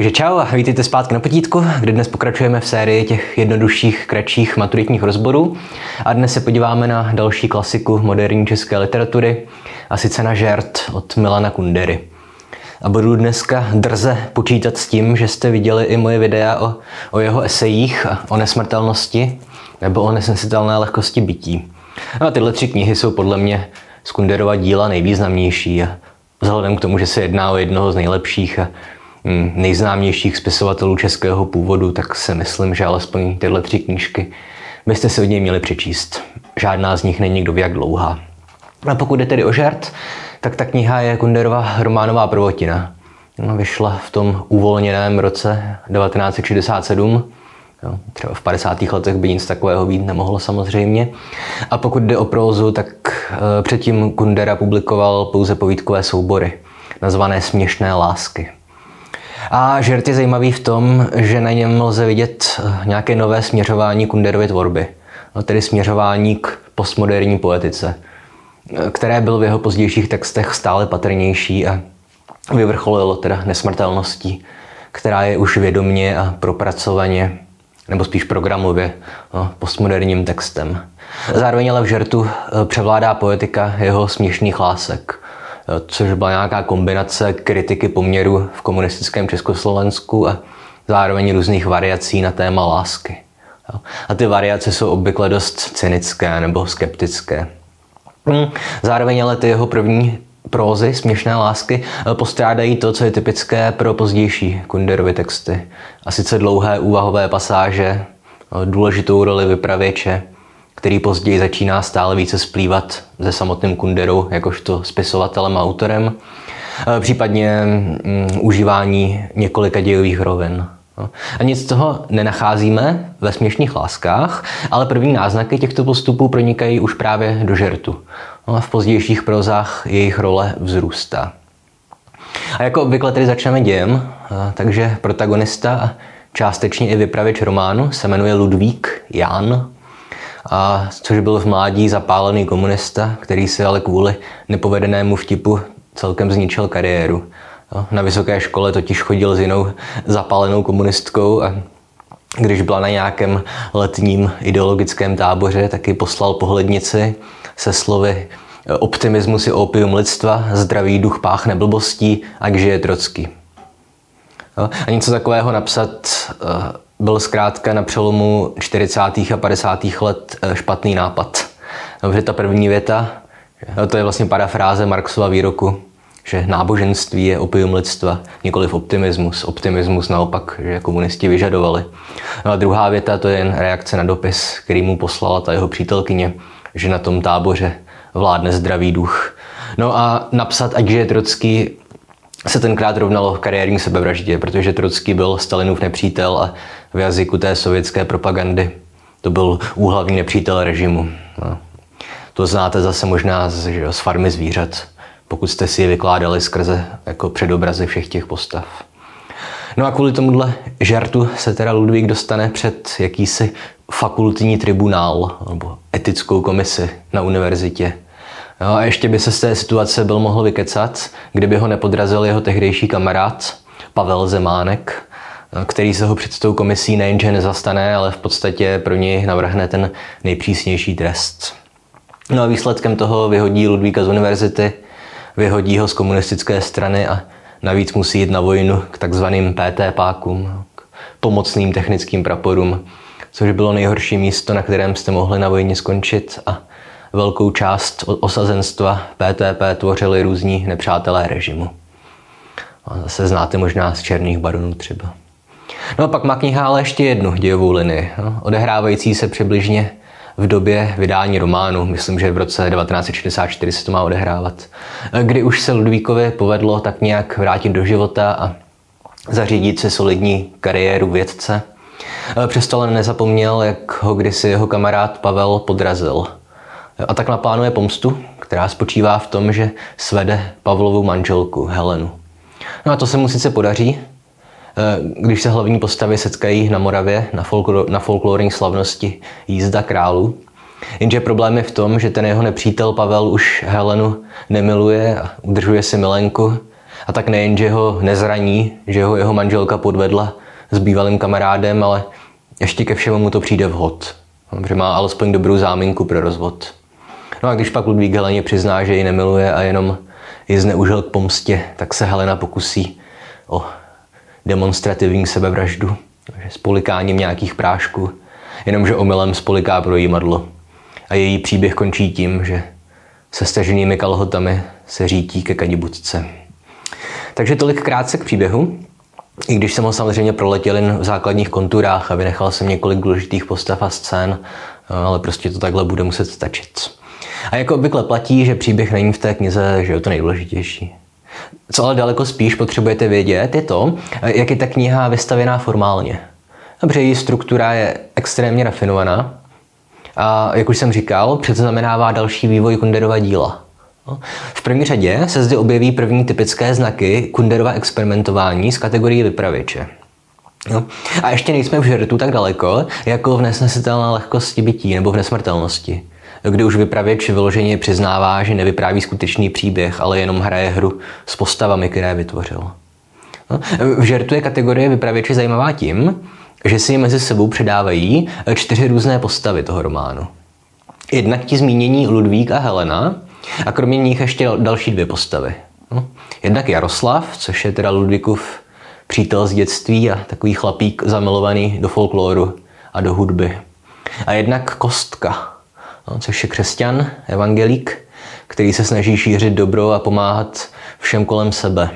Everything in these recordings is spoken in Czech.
Takže čau a vítejte zpátky na potítku, kde dnes pokračujeme v sérii těch jednodušších, kratších maturitních rozborů. A dnes se podíváme na další klasiku moderní české literatury, a sice na Žert od Milana Kundery. A budu dneska drze počítat s tím, že jste viděli i moje videa o, o jeho esejích a o nesmrtelnosti nebo o nesnesitelné lehkosti bytí. No a tyhle tři knihy jsou podle mě z Kunderova díla nejvýznamnější a vzhledem k tomu, že se jedná o jednoho z nejlepších a nejznámějších spisovatelů českého původu, tak si myslím, že alespoň tyhle tři knížky byste si od něj měli přečíst. Žádná z nich není kdo jak dlouhá. A pokud jde tedy o žert, tak ta kniha je Kunderova románová prvotina. Vyšla v tom uvolněném roce 1967. Jo, třeba v 50. letech by nic takového být nemohlo samozřejmě. A pokud jde o prózu, tak e, předtím Kundera publikoval pouze povídkové soubory, nazvané Směšné lásky. A žert je zajímavý v tom, že na něm lze vidět e, nějaké nové směřování Kunderovy tvorby, no, tedy směřování k postmoderní poetice – které byl v jeho pozdějších textech stále patrnější a vyvrcholilo teda nesmrtelností, která je už vědomně a propracovaně, nebo spíš programově, no, postmoderním textem. Zároveň ale v žertu eh, převládá poetika jeho směšných lásek, eh, což byla nějaká kombinace kritiky poměru v komunistickém Československu a zároveň různých variací na téma lásky. A ty variace jsou obvykle dost cynické nebo skeptické. Hmm. Zároveň ale ty jeho první prózy, směšné lásky, eh, postrádají to, co je typické pro pozdější Kunderovy texty. A sice dlouhé úvahové pasáže, eh, důležitou roli vypravěče, který později začíná stále více splývat se samotným Kunderou jakožto spisovatelem a autorem, eh, případně mm, užívání několika dějových rovin. No. A nic z toho nenacházíme ve směšných láskách, ale první náznaky těchto postupů pronikají už právě do žertu. No a v pozdějších prozách jejich role vzrůstá. A jako obvykle tedy začneme dějem, takže protagonista a částečně i vypravěč románu se jmenuje Ludvík Jan, a což byl v mládí zapálený komunista, který si ale kvůli nepovedenému vtipu celkem zničil kariéru. Na vysoké škole totiž chodil s jinou zapálenou komunistkou a když byla na nějakém letním ideologickém táboře, taky poslal pohlednici se slovy optimismus je opium lidstva, zdravý duch páchne blbostí a je Trocký. A něco takového napsat eh, byl zkrátka na přelomu 40. a 50. let eh, špatný nápad. Dobře, ta první věta, to je vlastně parafráze Marxova výroku, že náboženství je opium lidstva, nikoliv optimismus. Optimismus naopak, že komunisti vyžadovali. No a druhá věta, to je jen reakce na dopis, který mu poslala ta jeho přítelkyně, že na tom táboře vládne zdravý duch. No a napsat, ať je Trocký, se tenkrát rovnalo kariérní sebevraždě, protože Trocký byl Stalinův nepřítel a v jazyku té sovětské propagandy to byl úhlavní nepřítel režimu. No. To znáte zase možná z, že, z farmy zvířat pokud jste si je vykládali skrze jako předobrazy všech těch postav. No a kvůli tomuhle žertu se teda Ludvík dostane před jakýsi fakultní tribunál nebo etickou komisi na univerzitě. No a ještě by se z té situace byl mohl vykecat, kdyby ho nepodrazil jeho tehdejší kamarád Pavel Zemánek, který se ho před tou komisí nejenže nezastane, ale v podstatě pro něj navrhne ten nejpřísnější trest. No a výsledkem toho vyhodí Ludvíka z univerzity – vyhodí ho z komunistické strany a navíc musí jít na vojnu k takzvaným PT pákům, k pomocným technickým praporům, což bylo nejhorší místo, na kterém jste mohli na vojně skončit a velkou část osazenstva PTP tvořili různí nepřátelé režimu. A zase znáte možná z Černých baronů třeba. No a pak má kniha ale ještě jednu dějovou linii, no, odehrávající se přibližně v době vydání románu, myslím, že v roce 1964 se to má odehrávat, kdy už se Ludvíkovi povedlo tak nějak vrátit do života a zařídit si solidní kariéru vědce. Přesto ale nezapomněl, jak ho kdysi jeho kamarád Pavel podrazil. A tak naplánuje pomstu, která spočívá v tom, že svede Pavlovu manželku Helenu. No a to se mu sice podaří, Eh, když se hlavní postavy setkají na Moravě na, folklor, na folklorní slavnosti Jízda králů. Jenže problém je v tom, že ten jeho nepřítel Pavel už Helenu nemiluje a udržuje si milenku A tak nejen, že ho nezraní, že ho jeho manželka podvedla s bývalým kamarádem, ale ještě ke všemu mu to přijde vhod. Že má alespoň dobrou záminku pro rozvod. No a když pak Ludvík Heleně přizná, že ji nemiluje a jenom ji zneužil k pomstě, tak se Helena pokusí o demonstrativní sebevraždu, s polikáním nějakých prášků, jenomže omylem spoliká pro jímadlo. A její příběh končí tím, že se staženými kalhotami se řítí ke kadibudce. Takže tolik krátce k příběhu. I když jsem ho samozřejmě proletěl jen v základních konturách a vynechal jsem několik důležitých postav a scén, ale prostě to takhle bude muset stačit. A jako obvykle platí, že příběh není v té knize, že je to nejdůležitější. Co ale daleko spíš potřebujete vědět, je to, jak je ta kniha vystavěná formálně. Dobře, její struktura je extrémně rafinovaná a, jak už jsem říkal, předznamenává další vývoj Kunderova díla. V první řadě se zde objeví první typické znaky Kunderova experimentování z kategorie vypravěče. No. A ještě nejsme v žertu tak daleko, jako v nesnesitelné lehkosti bytí nebo v nesmrtelnosti kde už vypravěč vyloženě přiznává, že nevypráví skutečný příběh, ale jenom hraje hru s postavami, které vytvořil. No, v žertu je kategorie vypravěče zajímavá tím, že si mezi sebou předávají čtyři různé postavy toho románu. Jednak ti zmínění Ludvík a Helena a kromě nich ještě další dvě postavy. No, jednak Jaroslav, což je teda Ludvíkův přítel z dětství a takový chlapík zamilovaný do folkloru a do hudby. A jednak Kostka, což je křesťan, evangelík, který se snaží šířit dobro a pomáhat všem kolem sebe.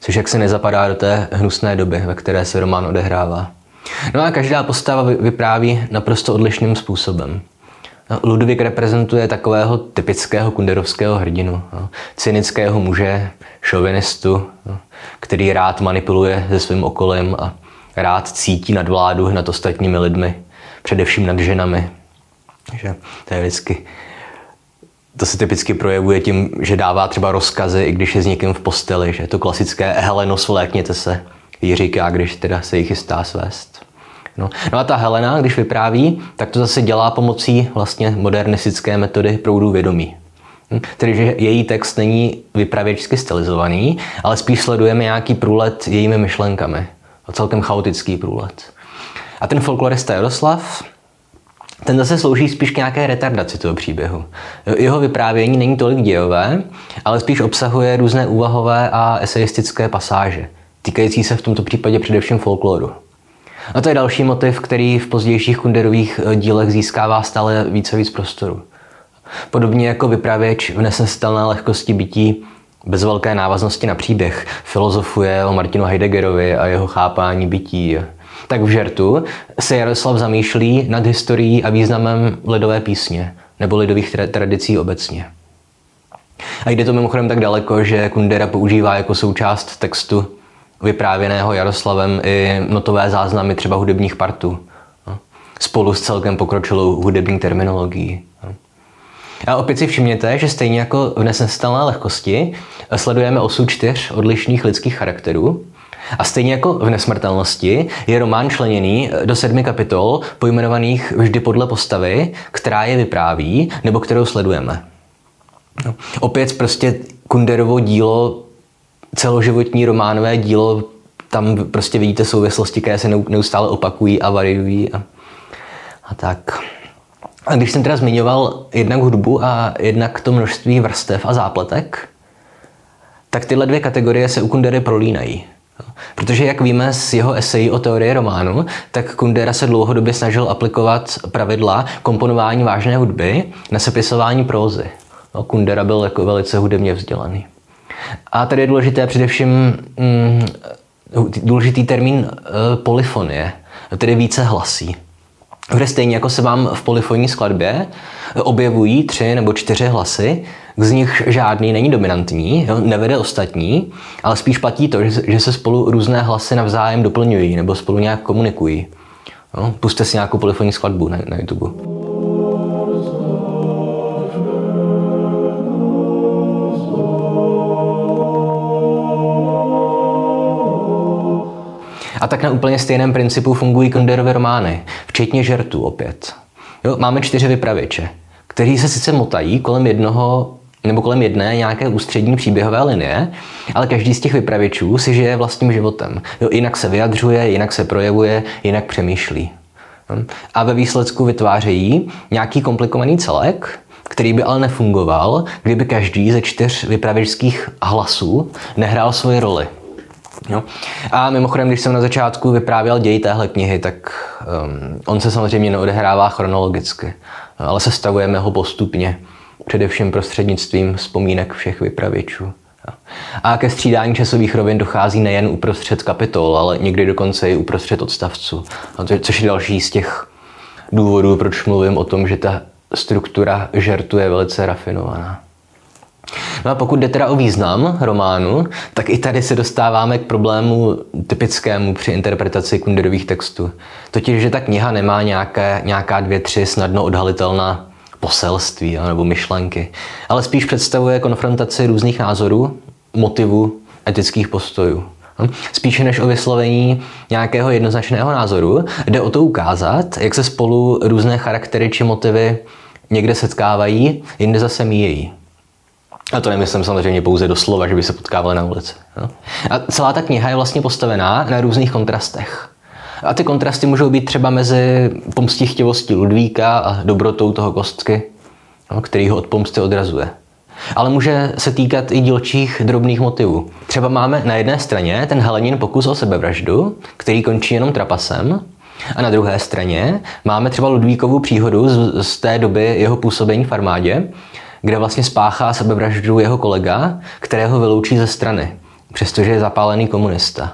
Což jak se nezapadá do té hnusné doby, ve které se román odehrává. No a každá postava vypráví naprosto odlišným způsobem. No, Ludvík reprezentuje takového typického kunderovského hrdinu, no, cynického muže, šovinistu, no, který rád manipuluje se svým okolím a rád cítí nadvládu nad ostatními lidmi, především nad ženami, že to je vždycky to se typicky projevuje tím, že dává třeba rozkazy, i když je s někým v posteli, že to klasické Heleno, svlékněte se, jí říká, když teda se jí chystá svést. No. no a ta Helena, když vypráví, tak to zase dělá pomocí vlastně modernistické metody proudů vědomí. Hm? Tedy, že její text není vypravěčsky stylizovaný, ale spíš sledujeme nějaký průlet jejími myšlenkami. A celkem chaotický průlet. A ten folklorista Jaroslav, ten zase slouží spíš k nějaké retardaci toho příběhu. Jeho vyprávění není tolik dějové, ale spíš obsahuje různé úvahové a eseistické pasáže, týkající se v tomto případě především folkloru. A to je další motiv, který v pozdějších Kunderových eh, dílech získává stále více víc prostoru. Podobně jako vypravěč v nesnesitelné lehkosti bytí bez velké návaznosti na příběh filozofuje o Martinu Heideggerovi a jeho chápání bytí tak v žertu se Jaroslav zamýšlí nad historií a významem lidové písně nebo lidových tradicí obecně. A jde to mimochodem tak daleko, že Kundera používá jako součást textu vyprávěného Jaroslavem i notové záznamy třeba hudebních partů. No, spolu s celkem pokročilou hudební terminologií. No. A opět si všimněte, že stejně jako v nesnestelné lehkosti sledujeme osud čtyř odlišných lidských charakterů, a stejně jako v nesmrtelnosti je román členěný do sedmi kapitol, pojmenovaných vždy podle postavy, která je vypráví nebo kterou sledujeme. No. Opět prostě Kunderovo dílo, celoživotní románové dílo, tam prostě vidíte souvislosti, které se neustále opakují a variují a, a tak. A když jsem teda zmiňoval jednak hudbu a jednak to množství vrstev a zápletek, tak tyhle dvě kategorie se u Kundery prolínají. Protože, jak víme z jeho esejí o teorii románu, tak Kundera se dlouhodobě snažil aplikovat pravidla komponování vážné hudby na sepisování prózy. No, Kundera byl jako velice hudebně vzdělaný. A tady je důležité především mm, důležitý termín e, polyfonie, tedy více hlasí. Kde stejně jako se vám v polyfonní skladbě objevují tři nebo čtyři hlasy, z nich žádný není dominantní, jo, nevede ostatní, ale spíš platí to, že se spolu různé hlasy navzájem doplňují nebo spolu nějak komunikují. Jo, puste si nějakou polyfonní skladbu na, na YouTube. Tak na úplně stejném principu fungují Kunderovy romány, včetně žertů opět. Jo, máme čtyři vypravěče, kteří se sice motají kolem jednoho nebo kolem jedné nějaké ústřední příběhové linie, ale každý z těch vypravěčů si žije vlastním životem. Jo, jinak se vyjadřuje, jinak se projevuje, jinak přemýšlí. A ve výsledku vytvářejí nějaký komplikovaný celek, který by ale nefungoval, kdyby každý ze čtyř vypravěčských hlasů nehrál svoji roli. Jo. A mimochodem, když jsem na začátku vyprávěl děj téhle knihy, tak um, on se samozřejmě neodehrává chronologicky, ale sestavujeme ho postupně, především prostřednictvím vzpomínek všech vypravěčů. A ke střídání časových rovin dochází nejen uprostřed kapitol, ale někdy dokonce i uprostřed odstavců. Což je další z těch důvodů, proč mluvím o tom, že ta struktura žertu je velice rafinovaná. No a pokud jde teda o význam románu, tak i tady se dostáváme k problému typickému při interpretaci Kunderových textů. Totiž, že ta kniha nemá nějaké, nějaká dvě, tři snadno odhalitelná poselství nebo myšlenky, ale spíš představuje konfrontaci různých názorů, motivů, etických postojů. Hm? Spíše než o vyslovení nějakého jednoznačného názoru, jde o to ukázat, jak se spolu různé charaktery či motivy někde setkávají, jinde zase míjejí. A to nemyslím samozřejmě pouze doslova, že by se potkávali na ulici. No. A celá ta kniha je vlastně postavená na různých kontrastech. A ty kontrasty můžou být třeba mezi pomstichtivostí Ludvíka a dobrotou toho kostky, no, který ho od pomsty odrazuje. Ale může se týkat i dílčích drobných motivů. Třeba máme na jedné straně ten Helenin pokus o sebevraždu, který končí jenom trapasem, a na druhé straně máme třeba Ludvíkovu příhodu z, z té doby jeho působení v armádě, kde vlastně spáchá sebevraždu jeho kolega, kterého vyloučí ze strany, přestože je zapálený komunista.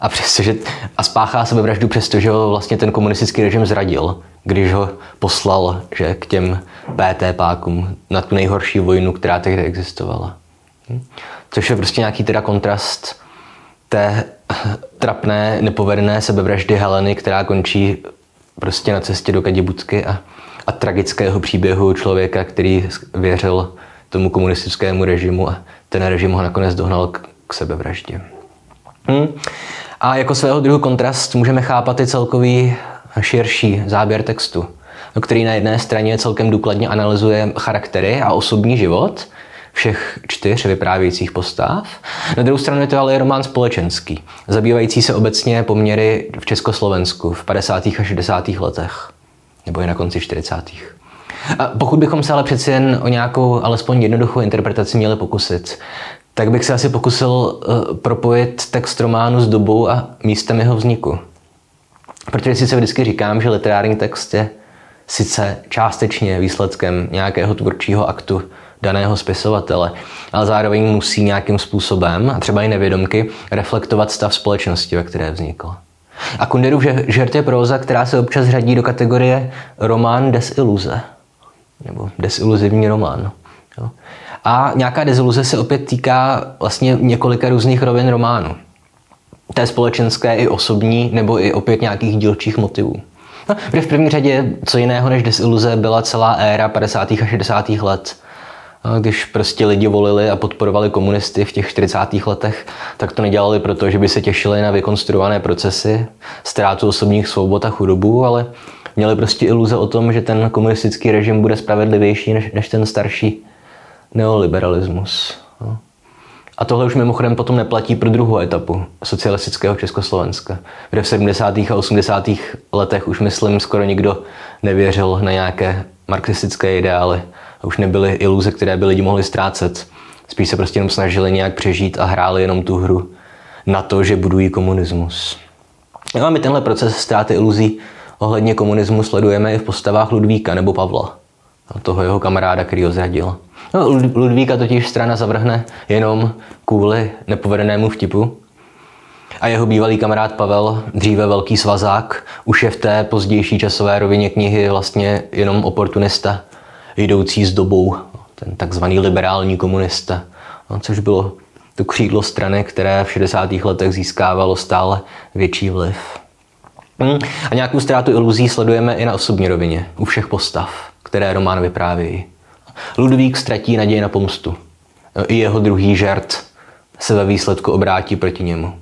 A, přestože, a spáchá sebevraždu, přestože ho vlastně ten komunistický režim zradil, když ho poslal že, k těm PT pákům na tu nejhorší vojnu, která tehdy existovala. Hm? Což je prostě nějaký teda kontrast té trapné, nepovedené sebevraždy Heleny, která končí prostě na cestě do Kadibucky a a tragického příběhu člověka, který věřil tomu komunistickému režimu a ten režim ho nakonec dohnal k, k sebevraždě. Hmm. A jako svého druhu kontrast můžeme chápat i celkový širší záběr textu, který na jedné straně celkem důkladně analyzuje charaktery a osobní život všech čtyř vyprávějících postav. Na druhou stranu je to ale román společenský, zabývající se obecně poměry v Československu v 50. a 60. letech nebo je na konci 40. A pokud bychom se ale přeci jen o nějakou alespoň jednoduchou interpretaci měli pokusit, tak bych se asi pokusil uh, propojit text románu s dobou a místem jeho vzniku. Protože si se vždycky říkám, že literární text je sice částečně výsledkem nějakého tvůrčího aktu daného spisovatele, ale zároveň musí nějakým způsobem, a třeba i nevědomky, reflektovat stav společnosti, ve které vznikl. A Kunderův žert je próza, která se občas řadí do kategorie román desiluze. Nebo desiluzivní román. Jo. A nějaká deziluze se opět týká vlastně několika různých rovin románu. Té společenské i osobní, nebo i opět nějakých dílčích motivů. No, v první řadě, co jiného než desiluze, byla celá éra 50. a 60. let když prostě lidi volili a podporovali komunisty v těch 40. letech, tak to nedělali proto, že by se těšili na vykonstruované procesy, ztrátu osobních svobod a chudobu, ale měli prostě iluze o tom, že ten komunistický režim bude spravedlivější než, než ten starší neoliberalismus. No. A tohle už mimochodem potom neplatí pro druhou etapu socialistického Československa, kde v 70. a 80. letech už myslím skoro nikdo nevěřil na nějaké marxistické ideály a už nebyly iluze, které by lidi mohli ztrácet. Spíš se prostě jenom snažili nějak přežít a hráli jenom tu hru na to, že budují komunismus. No a my tenhle proces ztráty iluzí ohledně komunismu sledujeme i v postavách Ludvíka nebo Pavla, toho jeho kamaráda, který ho zradil. No, Ludvíka totiž strana zavrhne jenom kvůli nepovedenému vtipu, a jeho bývalý kamarád Pavel, dříve velký svazák, už je v té pozdější časové rovině knihy vlastně jenom oportunista, jdoucí s dobou, ten takzvaný liberální komunista, no, což bylo to křídlo strany, které v 60. letech získávalo stále větší vliv. Hmm. A nějakou ztrátu iluzí sledujeme i na osobní rovině, u všech postav, které román vyprávějí. Ludvík ztratí naději na pomstu. I jeho druhý žert se ve výsledku obrátí proti němu.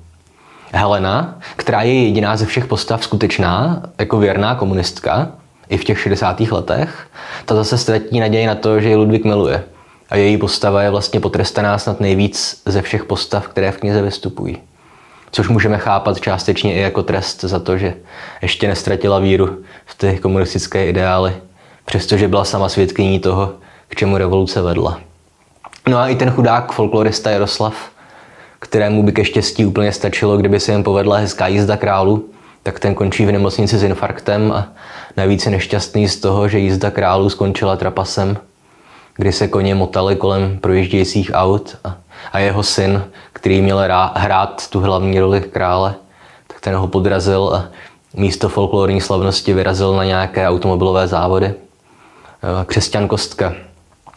Helena, která je jediná ze všech postav skutečná, jako věrná komunistka, i v těch 60. letech, ta zase ztratí naději na to, že ji Ludvík miluje. A její postava je vlastně potrestaná snad nejvíc ze všech postav, které v knize vystupují. Což můžeme chápat částečně i jako trest za to, že ještě nestratila víru v ty komunistické ideály, přestože byla sama svědkyní toho, k čemu revoluce vedla. No a i ten chudák folklorista Jaroslav, kterému by ke štěstí úplně stačilo, kdyby se jen povedla hezká jízda králu, tak ten končí v nemocnici s infarktem a navíc je nešťastný z toho, že jízda králu skončila trapasem, kdy se koně motali kolem projíždějících aut a, a jeho syn, který měl rá, hrát tu hlavní roli krále, tak ten ho podrazil a místo folklorní slavnosti vyrazil na nějaké automobilové závody. Křesťan Kostka.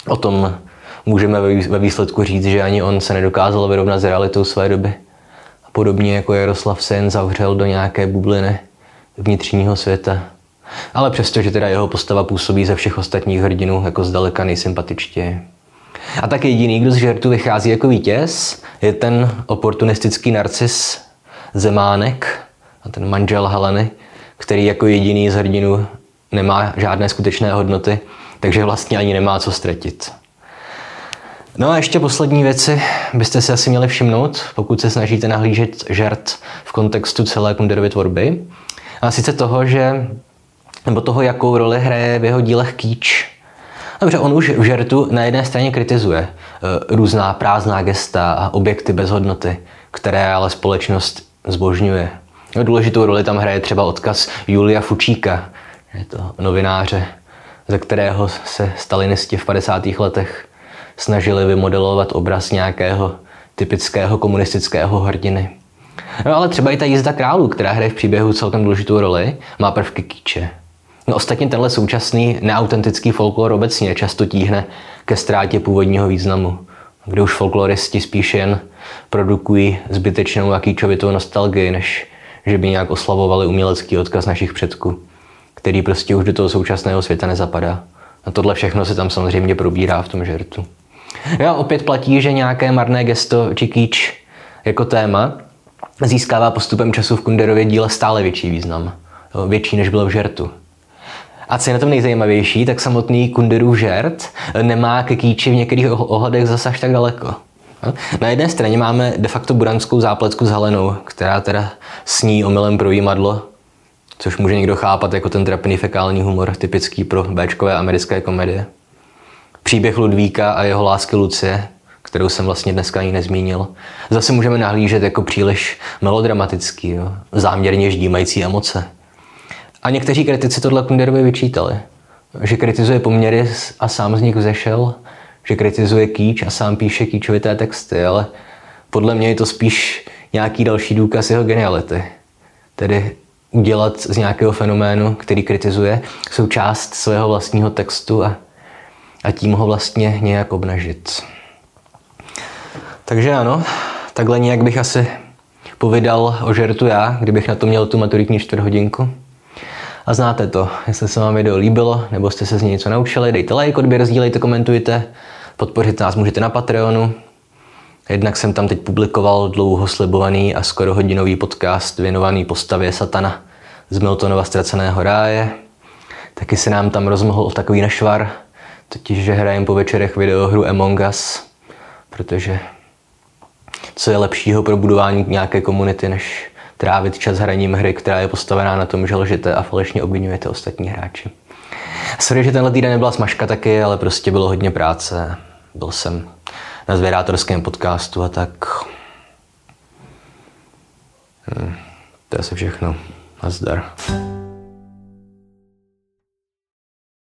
O tom můžeme ve výsledku říct, že ani on se nedokázal vyrovnat s realitou své doby. Podobně jako Jaroslav se jen zavřel do nějaké bubliny vnitřního světa. Ale přesto, že teda jeho postava působí ze všech ostatních hrdinů jako zdaleka nejsympatičtěji. A tak jediný, kdo z žertu vychází jako vítěz, je ten oportunistický narcis Zemánek, a ten manžel Heleny, který jako jediný z hrdinů nemá žádné skutečné hodnoty, takže vlastně ani nemá co ztratit. No a ještě poslední věci byste si asi měli všimnout, pokud se snažíte nahlížet žert v kontextu celé Kunderovy tvorby. A sice toho, že nebo toho, jakou roli hraje v jeho dílech kýč. Dobře, on už v žertu na jedné straně kritizuje e, různá prázdná gesta a objekty bez hodnoty, které ale společnost zbožňuje. No, důležitou roli tam hraje třeba odkaz Julia Fučíka, je to novináře, ze kterého se stalinisti v 50. letech snažili vymodelovat obraz nějakého typického komunistického hrdiny. No ale třeba i ta jízda králů, která hraje v příběhu celkem důležitou roli, má prvky kýče. No ostatně tenhle současný neautentický folklor obecně často tíhne ke ztrátě původního významu, kde už folkloristi spíše jen produkují zbytečnou a kýčovitou nostalgii, než že by nějak oslavovali umělecký odkaz našich předků, který prostě už do toho současného světa nezapadá. A tohle všechno se tam samozřejmě probírá v tom žertu. Jo, opět platí, že nějaké marné gesto či kýč jako téma získává postupem času v Kunderově díle stále větší význam. Větší, než bylo v žertu. A co je na tom nejzajímavější, tak samotný Kunderův žert nemá ke kýči v některých ohledech zase až tak daleko. Na jedné straně máme de facto buranskou zápletku s Helenou, která teda sní omylem projímadlo, což může někdo chápat jako ten trapný fekální humor, typický pro Bčkové americké komedie. Příběh Ludvíka a jeho lásky Lucie, kterou jsem vlastně dneska ani nezmínil, zase můžeme nahlížet jako příliš melodramatický, jo? záměrně ždímající emoce. A někteří kritici tohle Kunderovi vyčítali, že kritizuje poměry a sám z nich vzešel, že kritizuje kýč a sám píše kýčovité texty, ale podle mě je to spíš nějaký další důkaz jeho geniality. Tedy udělat z nějakého fenoménu, který kritizuje, součást svého vlastního textu a, a tím ho vlastně nějak obnažit. Takže ano, takhle nějak bych asi povídal o žertu já, kdybych na to měl tu maturitní čtvrthodinku. A znáte to, jestli se vám video líbilo, nebo jste se z něj něco naučili, dejte like, odběr, sdílejte, komentujte, podpořit nás můžete na Patreonu. Jednak jsem tam teď publikoval dlouho slibovaný a skoro hodinový podcast věnovaný postavě Satana z Miltonova ztraceného ráje. Taky se nám tam rozmohl takový nešvar, totiž, že hrajem po večerech videohru Among Us, protože co je lepšího pro budování nějaké komunity, než trávit čas hraním hry, která je postavená na tom, že lžete a falešně obvinujete ostatní hráči. Sorry, že tenhle týden nebyla smažka taky, ale prostě bylo hodně práce. Byl jsem na zvědátorském podcastu a tak. Hmm, to je asi všechno. Nazdar.